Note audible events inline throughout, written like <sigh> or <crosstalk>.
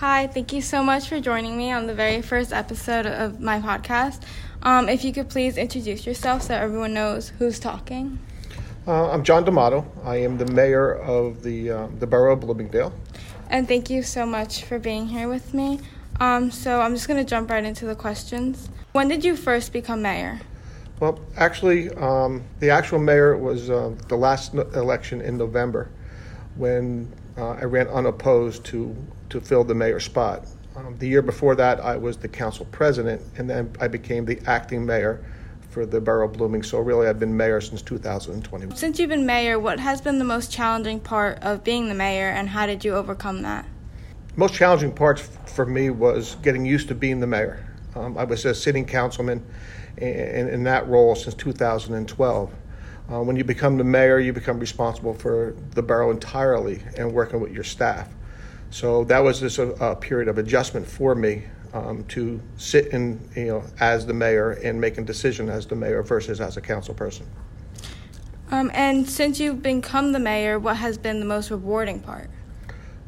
Hi, thank you so much for joining me on the very first episode of my podcast. Um, if you could please introduce yourself so everyone knows who's talking. Uh, I'm John D'Amato. I am the mayor of the, uh, the borough of Bloomingdale. And thank you so much for being here with me. Um, so I'm just going to jump right into the questions. When did you first become mayor? Well, actually, um, the actual mayor was uh, the last no- election in November when uh, I ran unopposed to, to fill the mayor spot. Um, the year before that, I was the council president, and then I became the acting mayor for the borough of Blooming. So, really, I've been mayor since 2020. Since you've been mayor, what has been the most challenging part of being the mayor and how did you overcome that? most challenging parts for me was getting used to being the mayor. Um, I was a sitting councilman in, in that role since 2012. Uh, when you become the mayor, you become responsible for the borough entirely and working with your staff. So that was just a, a period of adjustment for me um, to sit in, you know, as the mayor and make a decision as the mayor versus as a council person. Um, and since you've become the mayor, what has been the most rewarding part?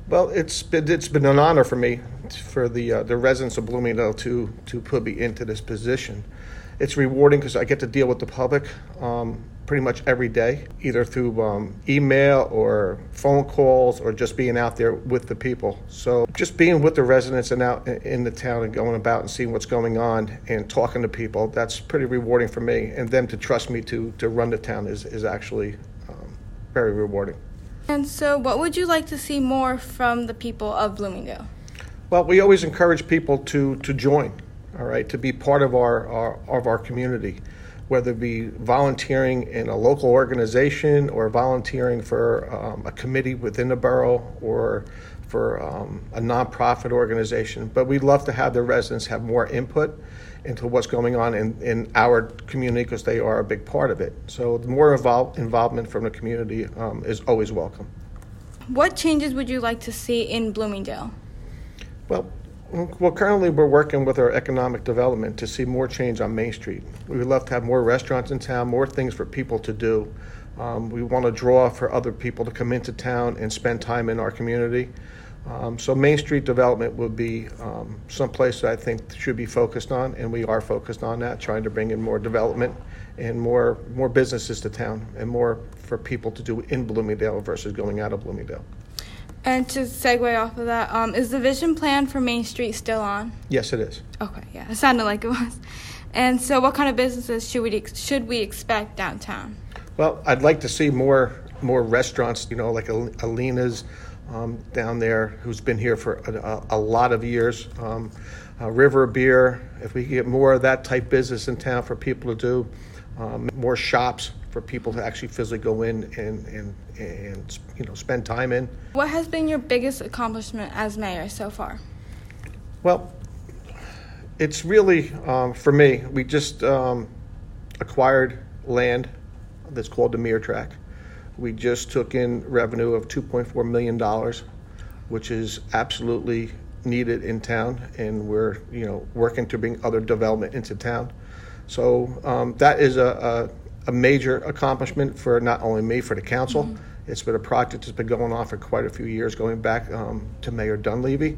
Well, it's been, it's been an honor for me, for the uh, the residents of Bloomingdale to to put me into this position. It's rewarding because I get to deal with the public um, pretty much every day, either through um, email or phone calls or just being out there with the people. So just being with the residents and out in- in the town and going about and seeing what's going on and talking to people, that's pretty rewarding for me. And them to trust me to to run the town is is actually um, very rewarding. And so, what would you like to see more from the people of Bloomingdale? Well, we always encourage people to, to join, all right, to be part of our, our of our community, whether it be volunteering in a local organization or volunteering for um, a committee within the borough or for um, a nonprofit organization. But we'd love to have the residents have more input into what's going on in, in our community because they are a big part of it. So the more involve, involvement from the community um, is always welcome. What changes would you like to see in Bloomingdale? Well, well, currently we're working with our economic development to see more change on Main Street. We would love to have more restaurants in town, more things for people to do. Um, we want to draw for other people to come into town and spend time in our community. Um, so Main Street development would be um, someplace that I think should be focused on, and we are focused on that, trying to bring in more development and more more businesses to town, and more for people to do in Bloomingdale versus going out of Bloomingdale. And to segue off of that, um, is the vision plan for Main Street still on? Yes, it is. Okay, yeah, it sounded like it was. And so, what kind of businesses should we should we expect downtown? Well, I'd like to see more more restaurants, you know, like Al- Alina's um, down there, who's been here for a, a, a lot of years. Um, uh, River Beer, if we could get more of that type business in town for people to do, um, more shops for people to actually physically go in and, and, and you know spend time in. What has been your biggest accomplishment as mayor so far? Well, it's really um, for me. We just um, acquired land that's called the Mere Track. We just took in revenue of 2.4 million dollars, which is absolutely needed in town, and we're you know working to bring other development into town. So um, that is a, a, a major accomplishment for not only me, for the council. It's been a project that's been going on for quite a few years, going back um, to Mayor Dunleavy.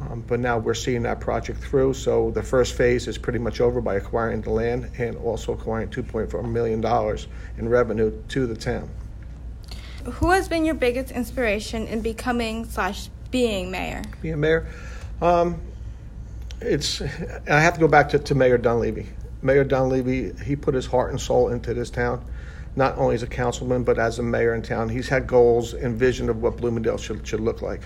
Um, but now we're seeing that project through. So the first phase is pretty much over by acquiring the land and also acquiring $2.4 million in revenue to the town. Who has been your biggest inspiration in becoming slash being mayor? Being mayor, um, it's I have to go back to, to Mayor Dunleavy. Mayor Dunleavy, he put his heart and soul into this town, not only as a councilman but as a mayor in town. He's had goals and vision of what Bloomingdale should should look like.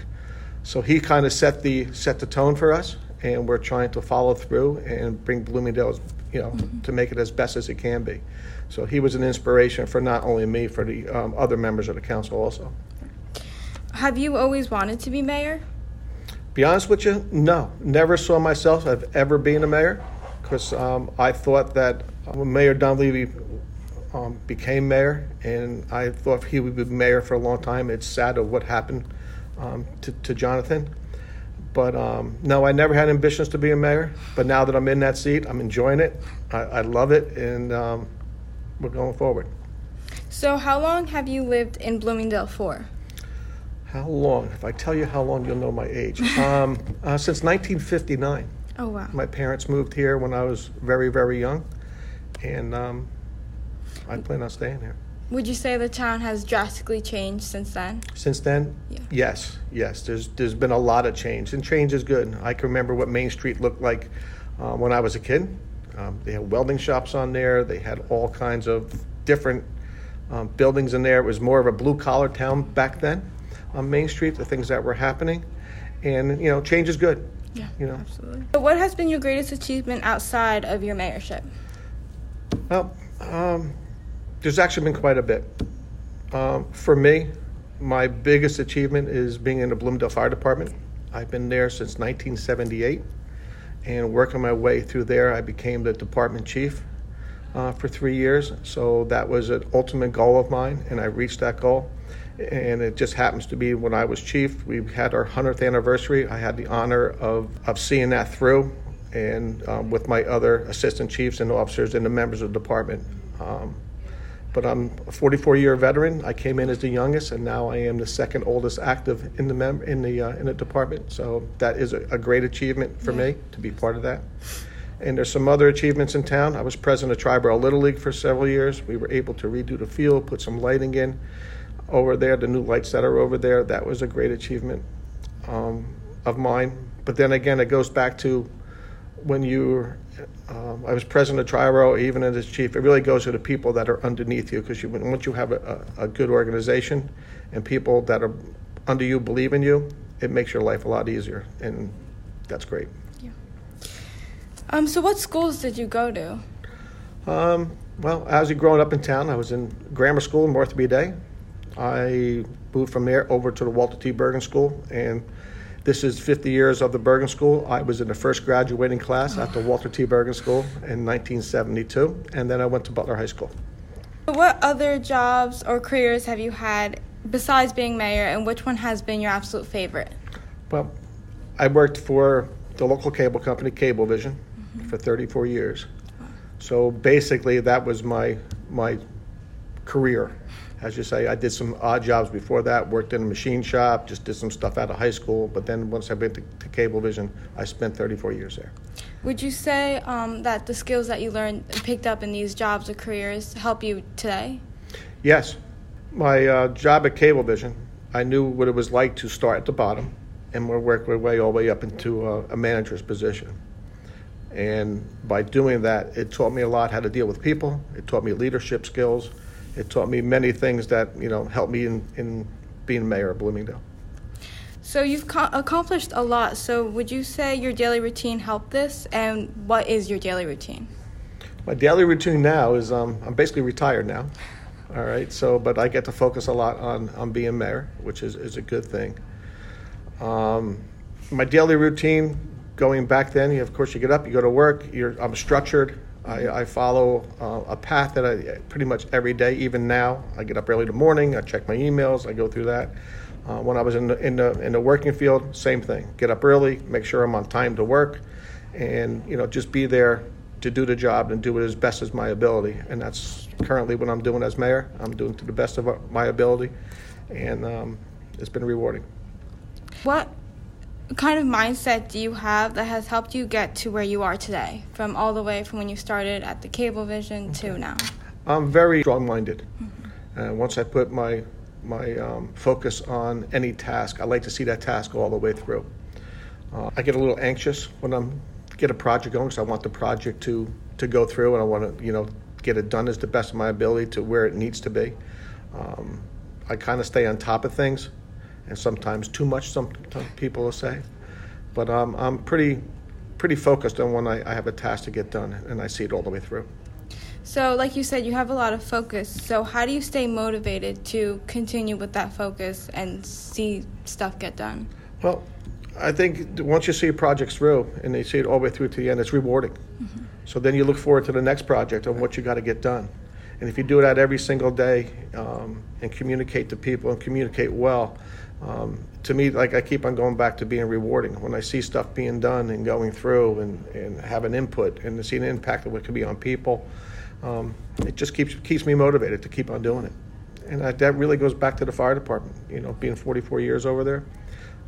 So he kind of set the set the tone for us, and we're trying to follow through and bring Bloomingdale, you know, to make it as best as it can be. So he was an inspiration for not only me, for the um, other members of the council also. Have you always wanted to be mayor? Be honest with you, no. Never saw myself as ever being a mayor because um, I thought that when Mayor Dunleavy um, became mayor, and I thought he would be mayor for a long time. It's sad of what happened um, to, to Jonathan. But um, no, I never had ambitions to be a mayor. But now that I'm in that seat, I'm enjoying it. I, I love it, and um, we're going forward. So, how long have you lived in Bloomingdale for? How long? If I tell you how long, you'll know my age. Um, uh, since 1959. Oh, wow. My parents moved here when I was very, very young, and um, I plan on staying here. Would you say the town has drastically changed since then? Since then, Yeah. yes, yes. There's there's been a lot of change, and change is good. I can remember what Main Street looked like uh, when I was a kid. Um, they had welding shops on there. They had all kinds of different um, buildings in there. It was more of a blue collar town back then on Main Street. The things that were happening, and you know, change is good. Yeah, You know. absolutely. So what has been your greatest achievement outside of your mayorship? Well, um, there's actually been quite a bit. Um, for me, my biggest achievement is being in the Bloomingdale Fire Department. I've been there since 1978, and working my way through there, I became the department chief uh, for three years. So that was an ultimate goal of mine, and I reached that goal. And it just happens to be when I was chief, we had our 100th anniversary. I had the honor of, of seeing that through, and um, with my other assistant chiefs and officers and the members of the department. Um, but I'm a 44 year veteran. I came in as the youngest, and now I am the second oldest active in the mem- in the uh, in the department. So that is a, a great achievement for me to be part of that. And there's some other achievements in town. I was president of Triborough Little League for several years. We were able to redo the field, put some lighting in over there, the new lights that are over there. That was a great achievement um, of mine. But then again, it goes back to when you, um, I was president of Triborough, even as chief, it really goes to the people that are underneath you because you, once you have a, a, good organization and people that are under you believe in you, it makes your life a lot easier. And that's great. Um, so what schools did you go to? Um, well, as you growing up in town, I was in grammar school in Martha Day. I moved from there over to the Walter T. Bergen School, and this is 50 years of the Bergen School. I was in the first graduating class at the Walter T. Bergen School in 1972, and then I went to Butler High School. What other jobs or careers have you had besides being mayor, and which one has been your absolute favorite? Well, I worked for the local cable company, Cablevision, mm-hmm. for 34 years. So basically, that was my my career. As you say, I did some odd jobs before that. Worked in a machine shop, just did some stuff out of high school. But then once I went to, to Cablevision, I spent 34 years there. Would you say um, that the skills that you learned and picked up in these jobs or careers help you today? Yes, my uh, job at Cablevision, I knew what it was like to start at the bottom and work my way all the way up into a, a manager's position. And by doing that, it taught me a lot how to deal with people. It taught me leadership skills. It taught me many things that you know helped me in, in being mayor of Bloomingdale. So you've co- accomplished a lot. So would you say your daily routine helped this? And what is your daily routine? My daily routine now is um, I'm basically retired now. All right, so but I get to focus a lot on, on being mayor, which is, is a good thing. Um, my daily routine, going back then, you, of course, you get up, you go to work. You're, I'm structured. I, I follow uh, a path that I pretty much every day, even now. I get up early in the morning. I check my emails. I go through that. Uh, when I was in the, in the in the working field, same thing. Get up early, make sure I'm on time to work, and you know just be there to do the job and do it as best as my ability. And that's currently what I'm doing as mayor. I'm doing to the best of my ability, and um, it's been rewarding. What kind of mindset do you have that has helped you get to where you are today, from all the way from when you started at the Cablevision to now? I'm very strong-minded. And once I put my my um, focus on any task, I like to see that task all the way through. Uh, I get a little anxious when I'm get a project going because I want the project to to go through, and I want to you know get it done as the best of my ability to where it needs to be. Um, I kind of stay on top of things, and sometimes too much. Some, people will say, but um, I'm pretty pretty focused on when I, I have a task to get done, and I see it all the way through. So, like you said, you have a lot of focus. So, how do you stay motivated to continue with that focus and see stuff get done? Well, I think once you see projects through and you see it all the way through to the end, it's rewarding. So then you look forward to the next project and what you got to get done. And if you do that every single day um, and communicate to people and communicate well, um, to me, like I keep on going back to being rewarding. When I see stuff being done and going through and, and have an input and to see an impact of what could be on people, um, it just keeps keeps me motivated to keep on doing it. and that, that really goes back to the fire department. You know, being 44 years over there,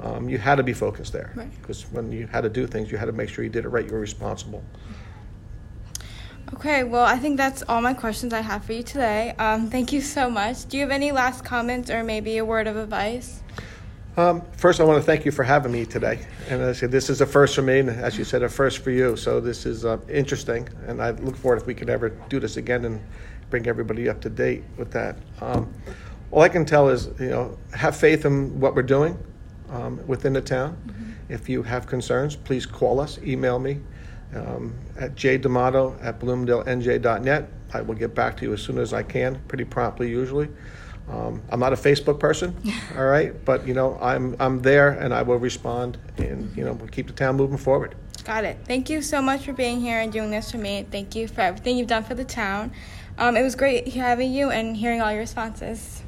um, you had to be focused there Right. because when you had to do things, you had to make sure you did it right. You were responsible. Okay, well, I think that's all my questions I have for you today. Um, thank you so much. Do you have any last comments or maybe a word of advice? Um, first, I want to thank you for having me today. And as I said, this is a first for me, and as you said, a first for you. So this is uh, interesting, and I look forward if we could ever do this again and bring everybody up to date with that. Um, all I can tell is, you know, have faith in what we're doing um, within the town. If you have concerns, please call us, email me um, at jdamato at bloomingdalenj.net. I will get back to you as soon as I can, pretty promptly usually. Um, I'm not a Facebook person, <laughs> all right, but you know I'm I'm there and I will respond and you know we'll keep the town moving forward. Got it. Thank you so much for being here and doing this for me. Thank you for everything you've done for the town. Um, it was great having you and hearing all your responses.